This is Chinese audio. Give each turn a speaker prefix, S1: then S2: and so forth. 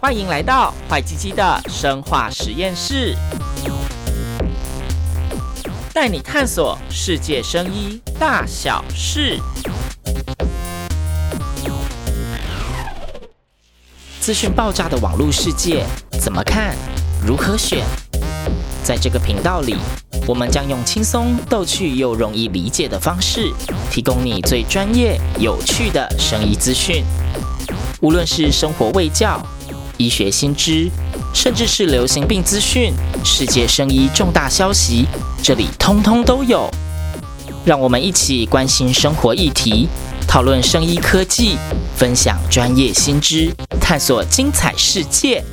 S1: 欢迎来到坏基基的生化实验室，带你探索世界生医大小事。资讯爆炸的网络世界，怎么看？如何选？在这个频道里，我们将用轻松、逗趣又容易理解的方式，提供你最专业、有趣的生医资讯。无论是生活卫教、医学新知，甚至是流行病资讯、世界生医重大消息，这里通通都有。让我们一起关心生活议题，讨论生医科技，分享专业新知，探索精彩世界。